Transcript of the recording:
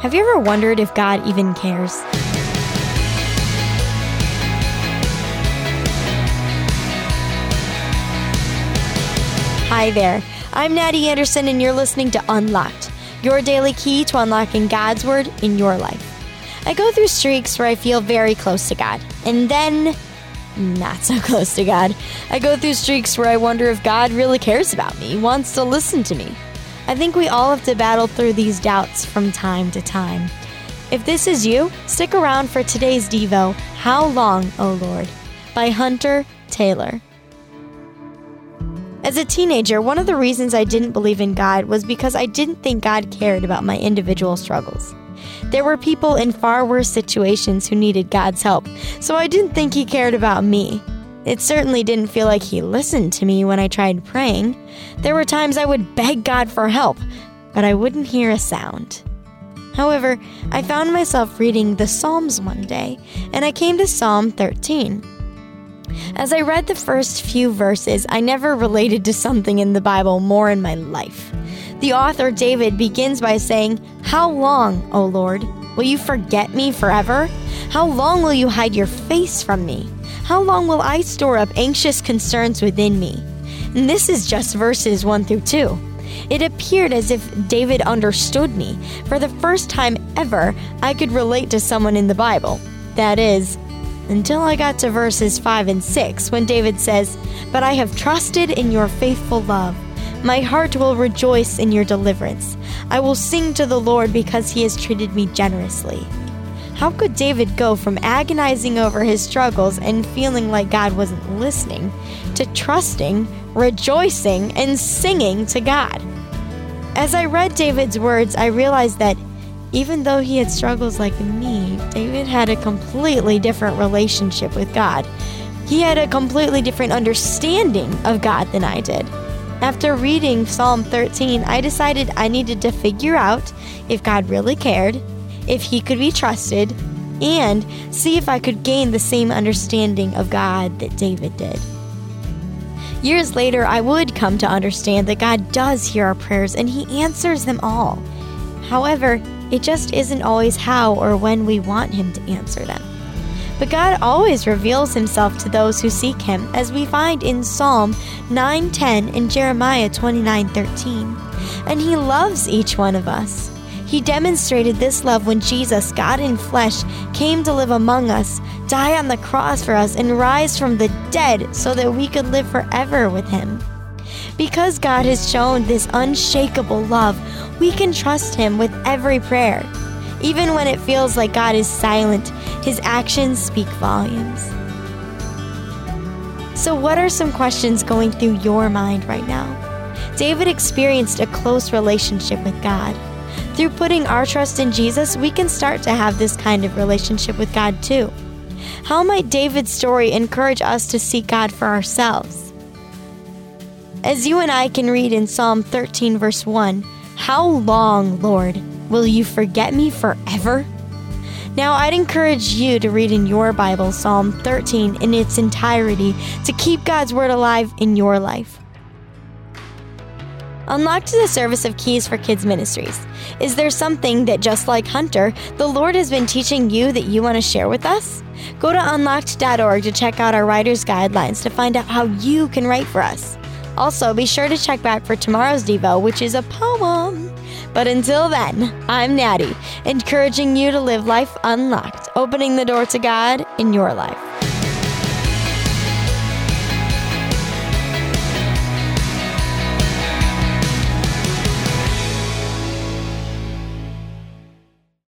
Have you ever wondered if God even cares? Hi there. I'm Natty Anderson, and you're listening to Unlocked, your daily key to unlocking God's Word in your life. I go through streaks where I feel very close to God, and then not so close to God. I go through streaks where I wonder if God really cares about me, wants to listen to me. I think we all have to battle through these doubts from time to time. If this is you, stick around for today's Devo, How Long, O Lord, by Hunter Taylor. As a teenager, one of the reasons I didn't believe in God was because I didn't think God cared about my individual struggles. There were people in far worse situations who needed God's help, so I didn't think He cared about me. It certainly didn't feel like He listened to me when I tried praying. There were times I would beg God for help, but I wouldn't hear a sound. However, I found myself reading the Psalms one day, and I came to Psalm 13. As I read the first few verses, I never related to something in the Bible more in my life. The author, David, begins by saying, How long, O Lord, will you forget me forever? How long will you hide your face from me? How long will I store up anxious concerns within me? And this is just verses 1 through 2. It appeared as if David understood me. For the first time ever, I could relate to someone in the Bible. That is, until I got to verses 5 and 6, when David says, But I have trusted in your faithful love. My heart will rejoice in your deliverance. I will sing to the Lord because he has treated me generously. How could David go from agonizing over his struggles and feeling like God wasn't listening to trusting, rejoicing, and singing to God? As I read David's words, I realized that even though he had struggles like me, David had a completely different relationship with God. He had a completely different understanding of God than I did. After reading Psalm 13, I decided I needed to figure out if God really cared, if he could be trusted, and see if I could gain the same understanding of God that David did. Years later, I would come to understand that God does hear our prayers and he answers them all. However, it just isn't always how or when we want Him to answer them. But God always reveals Himself to those who seek Him, as we find in Psalm 9:10 and Jeremiah 29:13. And He loves each one of us. He demonstrated this love when Jesus, God in flesh, came to live among us, die on the cross for us, and rise from the dead so that we could live forever with Him. Because God has shown this unshakable love, we can trust Him with every prayer. Even when it feels like God is silent, His actions speak volumes. So, what are some questions going through your mind right now? David experienced a close relationship with God. Through putting our trust in Jesus, we can start to have this kind of relationship with God too. How might David's story encourage us to seek God for ourselves? As you and I can read in Psalm 13, verse 1, how long, Lord, will you forget me forever? Now, I'd encourage you to read in your Bible Psalm 13 in its entirety to keep God's Word alive in your life. Unlocked is a service of Keys for Kids Ministries. Is there something that, just like Hunter, the Lord has been teaching you that you want to share with us? Go to unlocked.org to check out our writer's guidelines to find out how you can write for us. Also, be sure to check back for tomorrow's Devo, which is a poem. But until then, I'm Natty, encouraging you to live life unlocked, opening the door to God in your life.